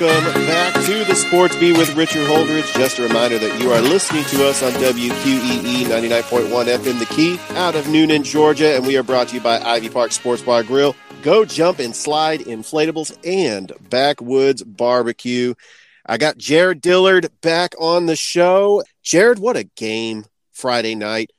Welcome back to the Sports Beat with Richard Holdridge. Just a reminder that you are listening to us on WQEE 99.1 FM The Key out of Noonan, Georgia, and we are brought to you by Ivy Park Sports Bar Grill. Go jump and slide inflatables and backwoods barbecue. I got Jared Dillard back on the show. Jared, what a game Friday night.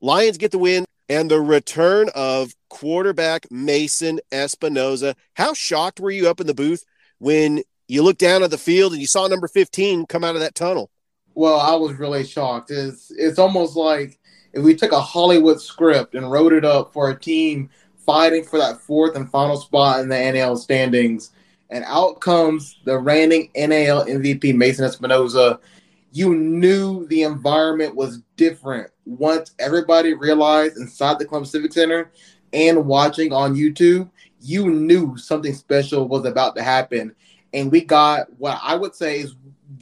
Lions get the win and the return of quarterback Mason Espinosa. How shocked were you up in the booth when you looked down at the field and you saw number 15 come out of that tunnel? Well, I was really shocked. It's it's almost like if we took a Hollywood script and wrote it up for a team fighting for that fourth and final spot in the NAL standings, and out comes the reigning NAL MVP Mason Espinosa. You knew the environment was different once everybody realized inside the Columbus Civic Center and watching on YouTube, you knew something special was about to happen. And we got what I would say is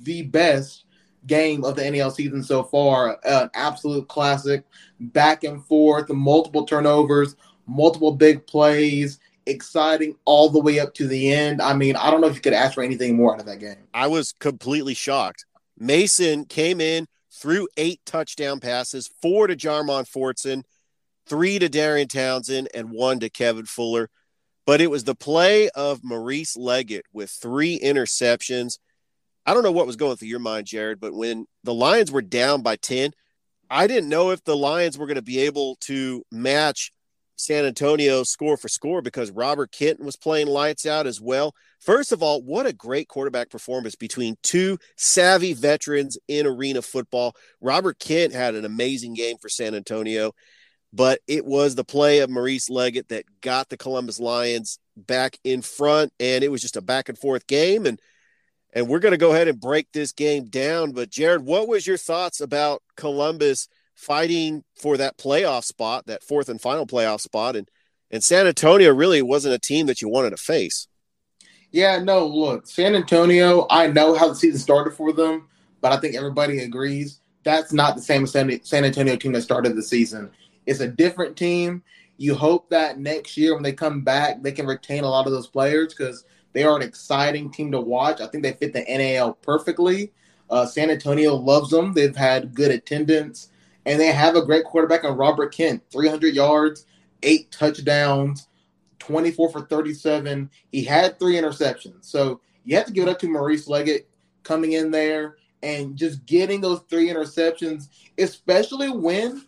the best game of the NAL season so far. An absolute classic, back and forth, multiple turnovers, multiple big plays, exciting all the way up to the end. I mean, I don't know if you could ask for anything more out of that game. I was completely shocked. Mason came in, threw eight touchdown passes, four to Jarmon Fortson, three to Darian Townsend, and one to Kevin Fuller. But it was the play of Maurice Leggett with three interceptions. I don't know what was going through your mind, Jared, but when the Lions were down by 10, I didn't know if the Lions were going to be able to match San Antonio score for score because Robert Kent was playing lights out as well. First of all, what a great quarterback performance between two savvy veterans in arena football. Robert Kent had an amazing game for San Antonio, but it was the play of Maurice Leggett that got the Columbus Lions back in front, and it was just a back and forth game. And and we're going to go ahead and break this game down. But Jared, what was your thoughts about Columbus fighting for that playoff spot, that fourth and final playoff spot, and and San Antonio really wasn't a team that you wanted to face. Yeah, no, look, San Antonio, I know how the season started for them, but I think everybody agrees that's not the same San, Antonio team that started the season. It's a different team. You hope that next year when they come back, they can retain a lot of those players because they are an exciting team to watch. I think they fit the NAL perfectly. Uh, San Antonio loves them. They've had good attendance, and they have a great quarterback in Robert Kent 300 yards, eight touchdowns, 24 for 37. He had three interceptions. So you have to give it up to Maurice Leggett coming in there and just getting those three interceptions, especially when,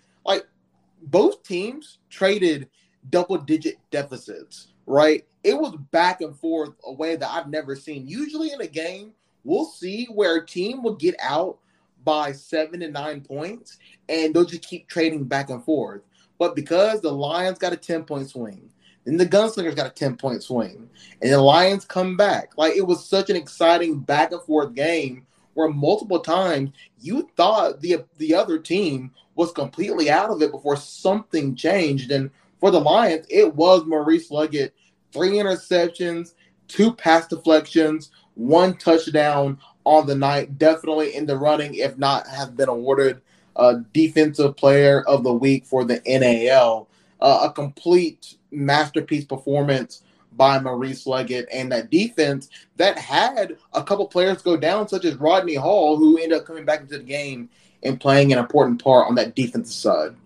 both teams traded double digit deficits, right? It was back and forth a way that I've never seen. Usually in a game, we'll see where a team will get out by seven to nine points and they'll just keep trading back and forth. But because the Lions got a 10 point swing, then the Gunslingers got a 10 point swing, and the Lions come back. Like it was such an exciting back and forth game where multiple times you thought the the other team was completely out of it before something changed. And for the Lions, it was Maurice Leggett, three interceptions, two pass deflections, one touchdown on the night. Definitely in the running, if not have been awarded uh, defensive player of the week for the NAL. Uh, a complete masterpiece performance by Maurice Leggett and that defense that had a couple players go down, such as Rodney Hall, who ended up coming back into the game and playing an important part on that defensive side.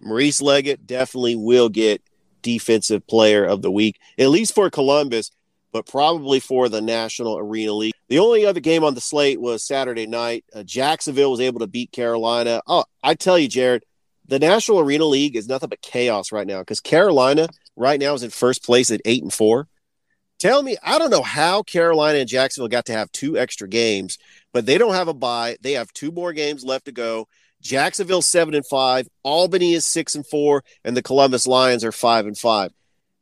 Maurice Leggett definitely will get defensive player of the week, at least for Columbus, but probably for the National Arena League. The only other game on the slate was Saturday night. Uh, Jacksonville was able to beat Carolina. Oh, I tell you, Jared, the National Arena League is nothing but chaos right now because Carolina right now is in first place at eight and four. Tell me, I don't know how Carolina and Jacksonville got to have two extra games, but they don't have a bye. They have two more games left to go. Jacksonville seven and five, Albany is six and four, and the Columbus Lions are five and five.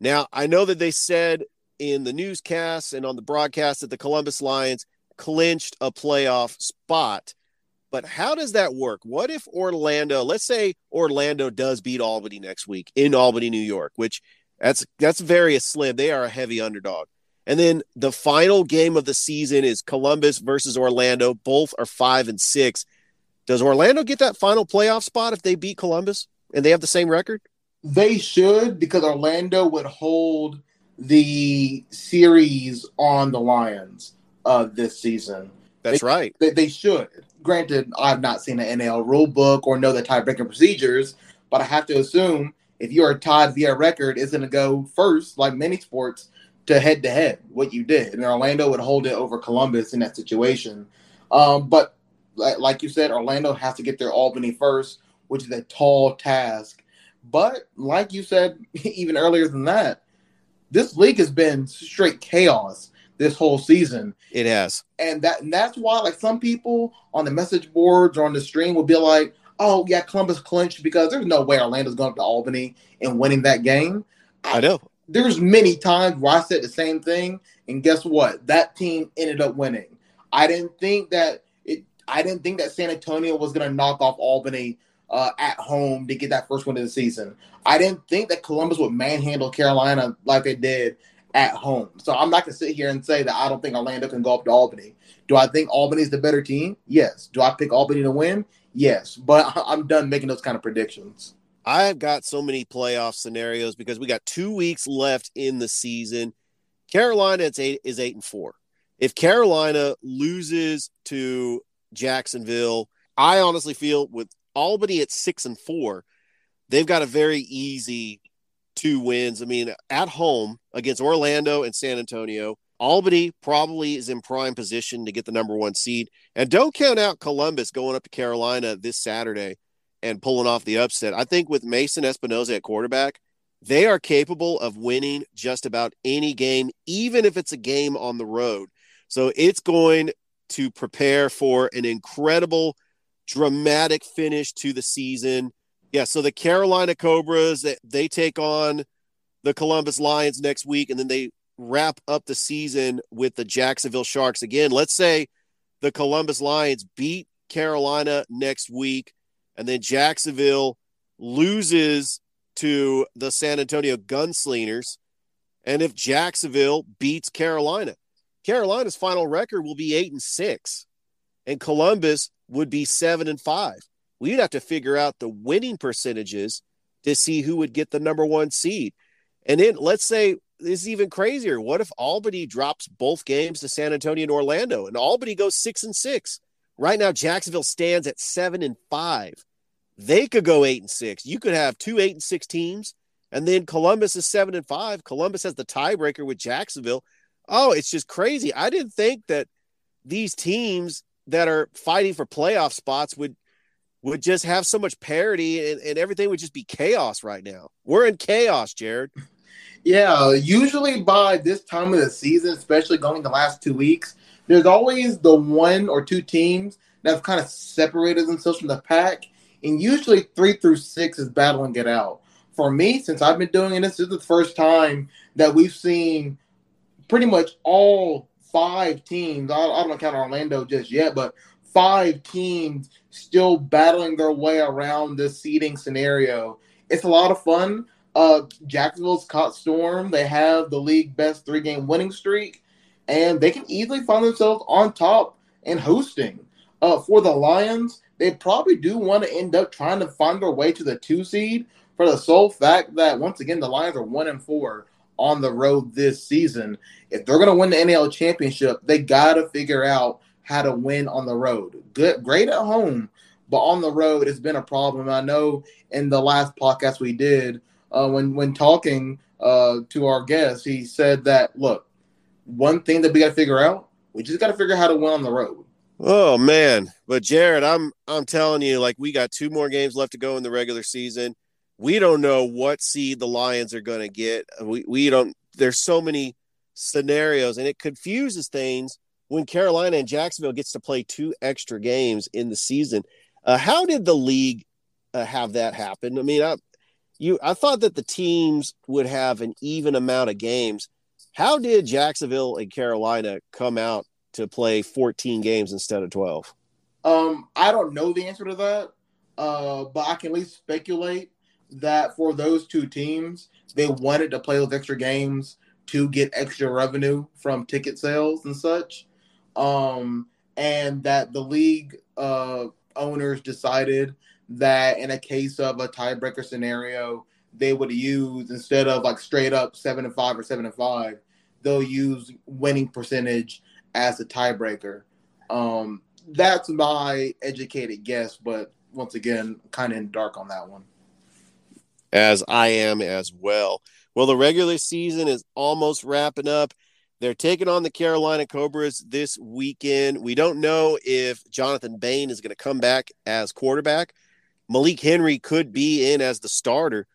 Now, I know that they said in the newscast and on the broadcast that the Columbus Lions clinched a playoff spot. But how does that work? What if Orlando, let's say Orlando does beat Albany next week in Albany, New York, which that's that's very slim. They are a heavy underdog. And then the final game of the season is Columbus versus Orlando. Both are five and six. Does Orlando get that final playoff spot if they beat Columbus and they have the same record? They should because Orlando would hold the series on the Lions uh, this season. That's they, right. They, they, should. Granted, I've not seen an NL rule book or know the tiebreaker procedures, but I have to assume if you are tied via record, it's going to go first, like many sports, to head to head. What you did, and Orlando would hold it over Columbus in that situation. Um, but like you said, Orlando has to get their Albany first, which is a tall task. But like you said, even earlier than that, this league has been straight chaos this whole season. It has, and that and that's why like some people on the message boards or on the stream will be like, "Oh yeah, Columbus clinched because there's no way Orlando's going up to Albany and winning that game." I know. There's many times where I said the same thing, and guess what? That team ended up winning. I didn't think that it. I didn't think that San Antonio was going to knock off Albany uh, at home to get that first win of the season. I didn't think that Columbus would manhandle Carolina like they did at home. So I'm not going to sit here and say that I don't think Orlando can go up to Albany. Do I think Albany's the better team? Yes. Do I pick Albany to win? Yes. But I'm done making those kind of predictions. I've got so many playoff scenarios because we got two weeks left in the season. Carolina it's eight, is eight and four. If Carolina loses to Jacksonville, I honestly feel with Albany at six and four, they've got a very easy two wins. I mean, at home against Orlando and San Antonio, Albany probably is in prime position to get the number one seed. And don't count out Columbus going up to Carolina this Saturday and pulling off the upset. I think with Mason Espinosa at quarterback, they are capable of winning just about any game, even if it's a game on the road. So it's going to prepare for an incredible, dramatic finish to the season yeah, so the Carolina Cobras they, take on the Columbus Lions next week, and then they wrap up the season with the Jacksonville Sharks again. Let's say the Columbus Lions beat Carolina next week, and then Jacksonville loses to the San Antonio Gunslingers. And if Jacksonville beats Carolina, Carolina's final record will be eight and six, and Columbus would be seven and five we'd have to figure out the winning percentages to see who would get the number one seed. And then let's say this is even crazier. What if Albany drops both games to San Antonio and Orlando and Albany goes six and six? Right now, Jacksonville stands at seven and five. They could go eight and six. You could have two eight and six teams, and then Columbus is seven and five. Columbus has the tiebreaker with Jacksonville. Oh, it's just crazy. I didn't think that these teams that are fighting for playoff spots would would just have so much parity and, and everything would just be chaos right now. We're in chaos, Jared. Yeah, usually by this time of the season, especially going the last two weeks, there's always the one or two teams that have kind of separated themselves from the pack, and usually three through six is battling it out. For me, since I've been doing this, this is the first time that we've seen pretty much all five teams. I, I don't count Orlando just yet, but five teams still battling their way around this seeding scenario. It's a lot of fun. Uh, Jacksonville's caught storm. They have the league best three game winning streak, and they can easily find themselves on top and hosting. Uh, for the Lions, they probably do want to end up trying to find their way to the two seed for the sole fact that once again the Lions are one and four on the road this season. If they're going to win the NL championship, they got to figure out how to win on the road. Good, great at home, but on the road it's been a problem. I know in the last podcast we did, uh, when when talking uh, to our guest, he said that look, one thing that we got to figure out, we just got to figure out how to win on the road. Oh man, but Jared, I'm I'm telling you, like we got two more games left to go in the regular season. We don't know what seed the Lions are going to get. We we don't. There's so many scenarios, and it confuses things when Carolina and Jacksonville gets to play two extra games in the season. Uh, how did the league uh, have that happen? I mean, I you I thought that the teams would have an even amount of games. How did Jacksonville and Carolina come out to play 14 games instead of 12? Um, I don't know the answer to that, uh, but I can at least speculate that for those two teams, they wanted to play those extra games to get extra revenue from ticket sales and such. Um, and that the league uh, owners decided that in a case of a tiebreaker scenario, they would use instead of like straight up seven and five or seven and five, they'll use winning percentage as a tiebreaker. Um, that's my educated guess, but once again, kind of in dark on that one. As I am as well. Well, the regular season is almost wrapping up. They're taking on the Carolina Cobras this weekend. We don't know if Jonathan Bain is going to come back as quarterback. Malik Henry could be in as the starter.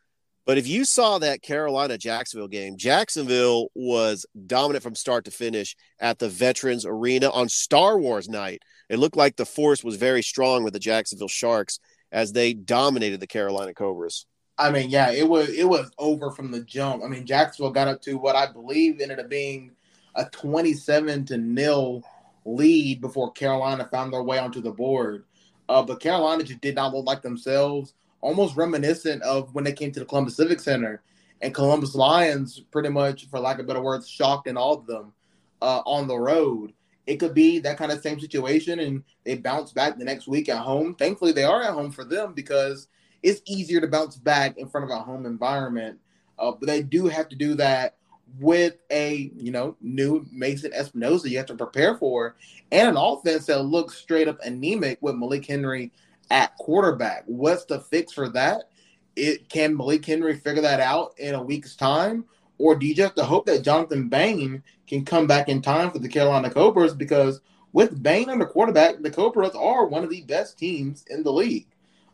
But if you saw that Carolina Jacksonville game, Jacksonville was dominant from start to finish at the Veterans Arena on Star Wars night. It looked like the force was very strong with the Jacksonville Sharks as they dominated the Carolina Cobras. I mean, yeah, it was it was over from the jump. I mean, Jacksonville got up to what I believe ended up being a 27 to nil lead before Carolina found their way onto the board. Uh, but Carolina just did not look like themselves, almost reminiscent of when they came to the Columbus Civic Center. And Columbus Lions, pretty much, for lack of better words, shocked and all of them uh, on the road. It could be that kind of same situation, and they bounce back the next week at home. Thankfully, they are at home for them because it's easier to bounce back in front of a home environment. Uh, but they do have to do that with a you know new Mason Espinosa you have to prepare for, and an offense that looks straight up anemic with Malik Henry at quarterback. What's the fix for that? It can Malik Henry figure that out in a week's time, or do you just have to hope that Jonathan Bain can come back in time for the Carolina Cobras? Because with Bain under quarterback, the Cobras are one of the best teams in the league.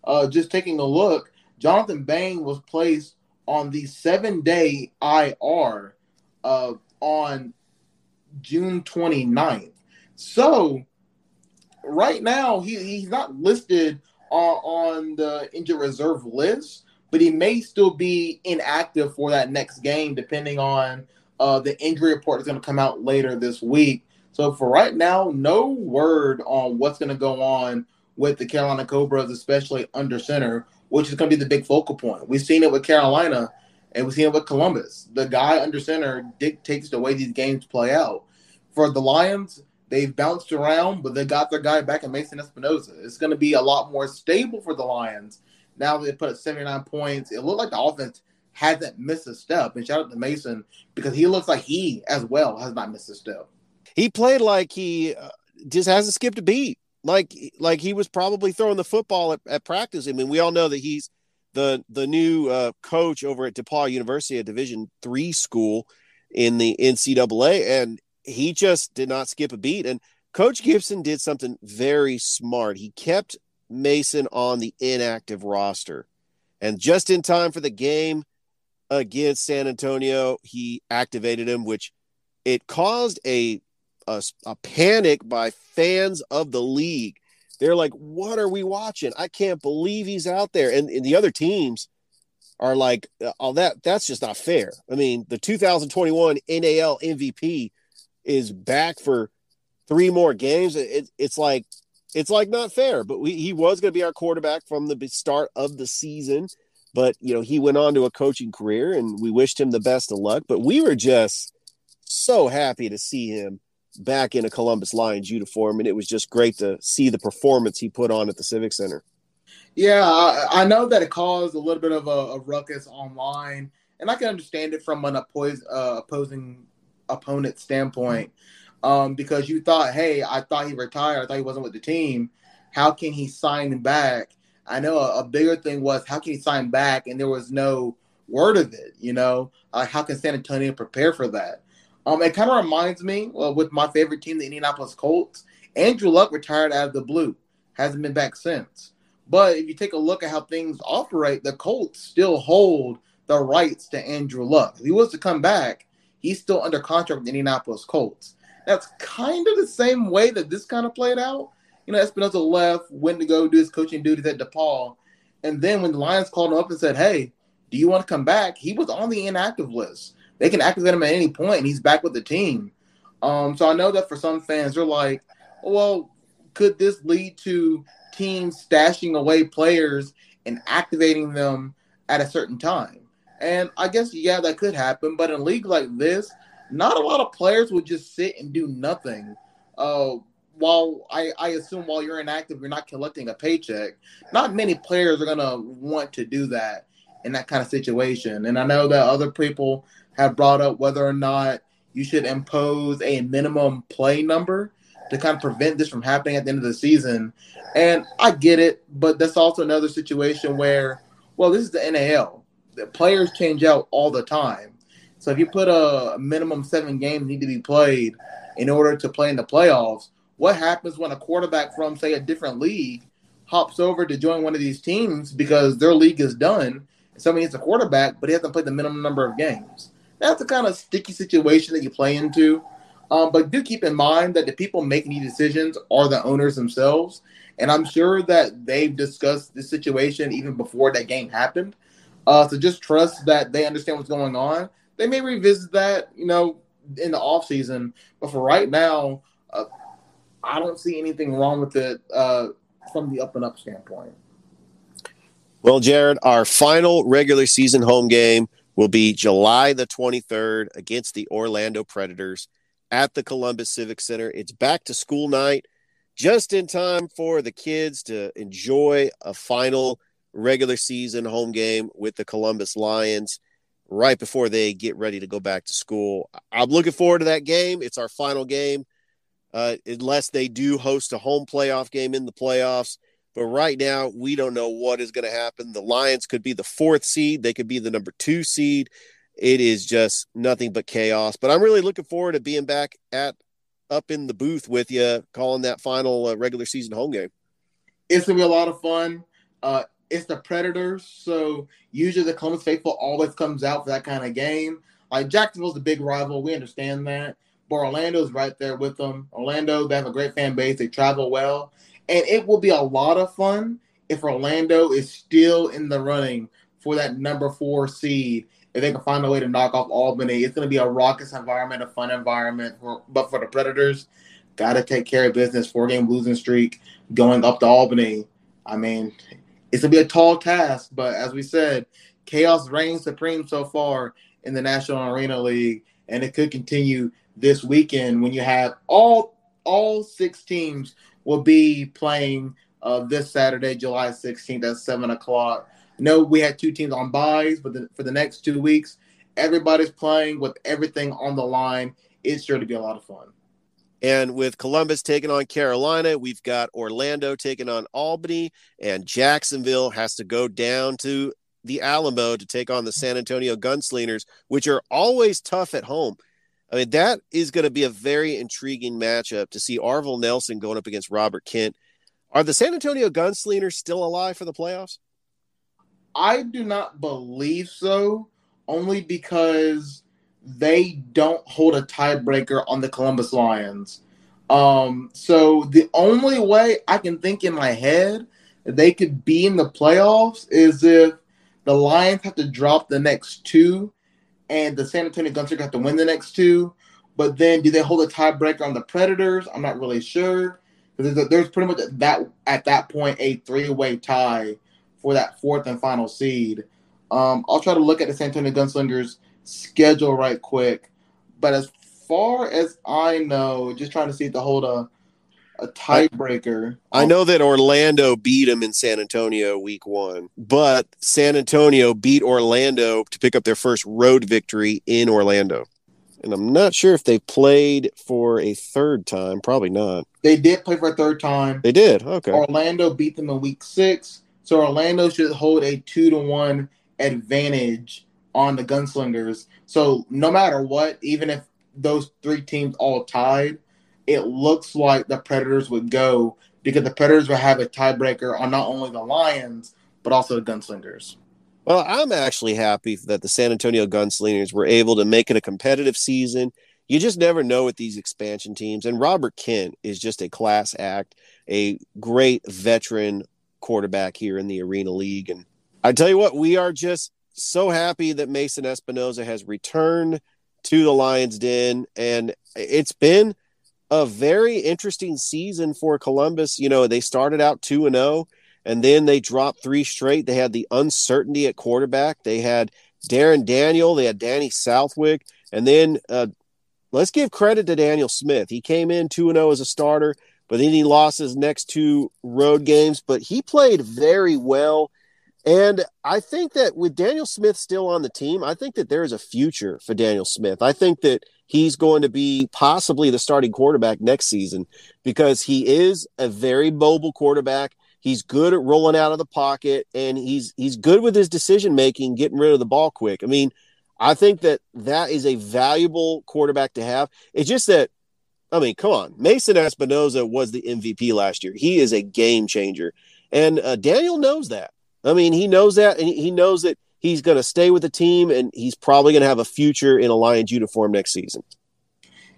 Uh, just taking a look, Jonathan Bain was placed on the seven day IR uh, on June 29th. So right now he, he's not listed on, on the injured reserve list, but he may still be inactive for that next game, depending on uh, the injury report is going to come out later this week. So for right now, no word on what's going to go on with the Carolina Cobras, especially under center, which is going to be the big focal point. We've seen it with Carolina and we've seen it with Columbus. The guy under center dictates the way these games play out. For the Lions, they've bounced around, but they got their guy back in Mason Espinosa. It's going to be a lot more stable for the Lions. Now they put up 79 points. It looked like the offense hasn't missed a step. And shout out to Mason because he looks like he, as well, has not missed a step. He played like he uh, just hasn't skipped a beat. Like, like he was probably throwing the football at, at practice. I mean, we all know that he's – the the new uh, coach over at DePauw University, a Division three school in the NCAA, and he just did not skip a beat. And Coach Gibson did something very smart. He kept Mason on the inactive roster, and just in time for the game against San Antonio, he activated him, which it caused a, a, a panic by fans of the league they're like, what are we watching? I can't believe he's out there. And, and the other teams are like, uh, oh, that that's just not fair. I mean, the 2021 NAL MVP is back for three more games. It, it's like it's like not fair. But we, he was going to be our quarterback from the start of the season. But you know, he went on to a coaching career, and we wished him the best of luck. But we were just so happy to see him back in a Columbus Lions uniform, and it was just great to see the performance he put on at the Civic Center. Yeah, I, I know that it caused a little bit of a, a, ruckus online, and I can understand it from an oppos- uh, opposing opponent standpoint um, because you thought, hey, I thought he retired, I thought he wasn't with the team. How can he sign back? I know a, a bigger thing was how can he sign back, and there was no word of it. You know, uh, how can San Antonio prepare for that? Um, it kind of reminds me uh, with my favorite team, the Indianapolis Colts. Andrew Luck retired out of the blue, hasn't been back since. But if you take a look at how things operate, the Colts still hold the rights to Andrew Luck. If he was to come back, he's still under contract with the Indianapolis Colts. That's kind of the same way that this kind of played out. You know, Espinosa left, went to go do his coaching duties at DePauw. And then when the Lions called him up and said, Hey, do you want to come back? He was on the inactive list. They can activate him at any point, and he's back with the team. Um, so I know that for some fans, they're like, well, could this lead to teams stashing away players and activating them at a certain time? And I guess, yeah, that could happen. But in a league like this, not a lot of players would just sit and do nothing. Uh, while I, I assume while you're inactive, you're not collecting a paycheck. Not many players are gonna want to do that in that kind of situation. And I know that other people have brought up whether or not you should impose a minimum play number to kind of prevent this from happening at the end of the season. And I get it, but that's also another situation where, well, this is the NAL. The players change out all the time. So if you put a minimum seven games need to be played in order to play in the playoffs, what happens when a quarterback from say a different league hops over to join one of these teams because their league is done? Somebody hits a quarterback, but he hasn't played the minimum number of games. That's the kind of sticky situation that you play into. Um, but do keep in mind that the people making these decisions are the owners themselves. And I'm sure that they've discussed this situation even before that game happened. Uh, so just trust that they understand what's going on. They may revisit that, you know, in the off season. But for right now, uh, I don't see anything wrong with it uh, from the up and up standpoint. Well, Jared, our final regular season home game will be July the 23rd against the Orlando Predators at the Columbus Civic Center. It's back to school night, just in time for the kids to enjoy a final regular season home game with the Columbus Lions right before they get ready to go back to school. I'm looking forward to that game. It's our final game, uh, unless they do host a home playoff game in the playoffs. But right now, we don't know what is going to happen. The Lions could be the fourth seed, they could be the number two seed. It is just nothing but chaos. But I'm really looking forward to being back at up in the booth with you, calling that final uh, regular season home game. It's gonna be a lot of fun. Uh, it's the Predators, so usually the Columbus faithful always comes out for that kind of game. Like Jacksonville's the big rival, we understand that. But Orlando's right there with them. Orlando, they have a great fan base. They travel well. And it will be a lot of fun if Orlando is still in the running for that number four seed. If they can find a way to knock off Albany, it's going to be a raucous environment, a fun environment. For, but for the Predators, got to take care of business. Four game losing streak going up to Albany. I mean, it's going to be a tall task, but as we said, chaos reigns supreme so far in the National Arena League, and it could continue this weekend when you have all all six teams will be playing uh, this Saturday, July 16th at 7 o'clock. No, we had two teams on buys, but the, for the next two weeks, everybody's playing with everything on the line. It's sure to be a lot of fun. And with Columbus taking on Carolina, we've got Orlando taking on Albany, and Jacksonville has to go down to the Alamo to take on the San Antonio Gunslingers, which are always tough at home. I mean, that is going to be a very intriguing matchup to see Arvell Nelson going up against Robert Kent. Are the San Antonio Gunslingers still alive for the playoffs? I do not believe so, only because they don't hold a tiebreaker on the Columbus Lions. Um, so the only way I can think in my head that they could be in the playoffs is if the Lions have to drop the next two and the San Antonio Gunslingers have to win the next two. But then, do they hold a tiebreaker on the Predators? I'm not really sure. There's, there's pretty much that at that point a three-way tie for that fourth and final seed. Um, I'll try to look at the San Antonio Gunslingers schedule right quick. But as far as I know, just trying to see if they hold a a tiebreaker. I oh. know that Orlando beat them in San Antonio week one, but San Antonio beat Orlando to pick up their first road victory in Orlando. And I'm not sure if they played for a third time. Probably not. They did play for a third time. They did. Okay. Orlando beat them in week six. So Orlando should hold a two to one advantage on the Gunslingers. So no matter what, even if those three teams all tied, it looks like the Predators would go because the Predators would have a tiebreaker on not only the Lions but also the Gunslingers. Well, I'm actually happy that the San Antonio Gunslingers were able to make it a competitive season. You just never know with these expansion teams. And Robert Kent is just a class act, a great veteran quarterback here in the Arena League. And I tell you what, we are just so happy that Mason Espinosa has returned to the Lions Den. And it's been a very interesting season for Columbus. You know, they started out 2 and 0 and then they dropped three straight. They had the uncertainty at quarterback. They had Darren Daniel, they had Danny Southwick, and then uh, let's give credit to Daniel Smith. He came in 2 0 as a starter, but then he lost his next two road games, but he played very well. And I think that with Daniel Smith still on the team, I think that there is a future for Daniel Smith. I think that he's going to be possibly the starting quarterback next season because he is a very mobile quarterback. He's good at rolling out of the pocket, and he's he's good with his decision making, getting rid of the ball quick. I mean, I think that that is a valuable quarterback to have. It's just that, I mean, come on, Mason Espinosa was the MVP last year. He is a game changer, and uh, Daniel knows that. I mean, he knows that, and he knows that he's going to stay with the team, and he's probably going to have a future in a Lions uniform next season.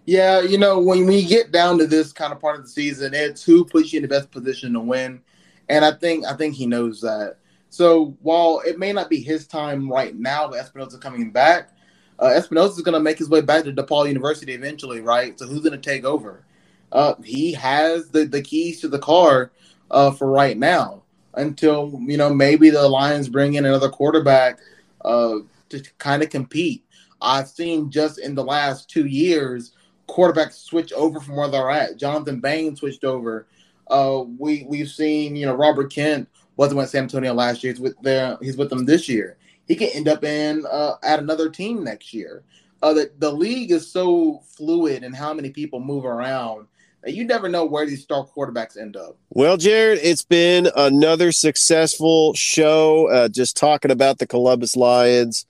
Yeah, you know, when we get down to this kind of part of the season, it's who puts you in the best position to win and I think I think he knows that. So while it may not be his time right now, with Espinosa coming back, uh, Espinosa is going to make his way back to DePauw University eventually, right? So who's going to take over? Uh, he has the, the keys to the car uh, for right now until you know maybe the Lions bring in another quarterback uh, to kind of compete. I've seen just in the last two years quarterbacks switch over from where they're at. Jonathan Bain switched over uh, we we've seen you know Robert Kent wasn't with San Antonio last year. He's with there. He's with them this year. He can end up in uh, at another team next year. Uh, the, the league is so fluid and how many people move around that you never know where these star quarterbacks end up. Well, Jared, it's been another successful show. Uh, just talking about the Columbus Lions.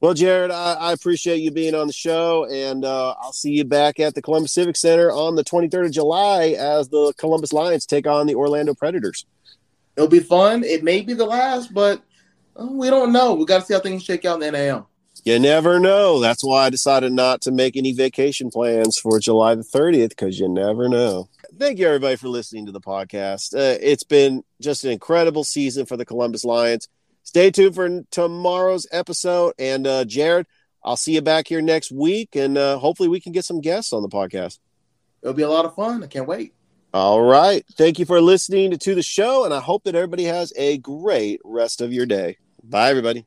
Well, Jared, I, I, appreciate you being on the show, and uh, I'll see you back at the Columbus Civic Center on the 23rd of July as the Columbus Lions take on the Orlando Predators. It'll be fun. It may be the last, but uh, we don't know. We got to see how things shake out in the NAL. You never know. That's why I decided not to make any vacation plans for July the 30th because you never know. Thank you, everybody, for listening to the podcast. Uh, it's been just an incredible season for the Columbus Lions stay tuned for tomorrow's episode. And uh, Jared, I'll see you back here next week, and uh, hopefully we can get some guests on the podcast. It'll be a lot of fun. I can't wait. All right. Thank you for listening to, to the show, and I hope that everybody has a great rest of your day. Bye, everybody.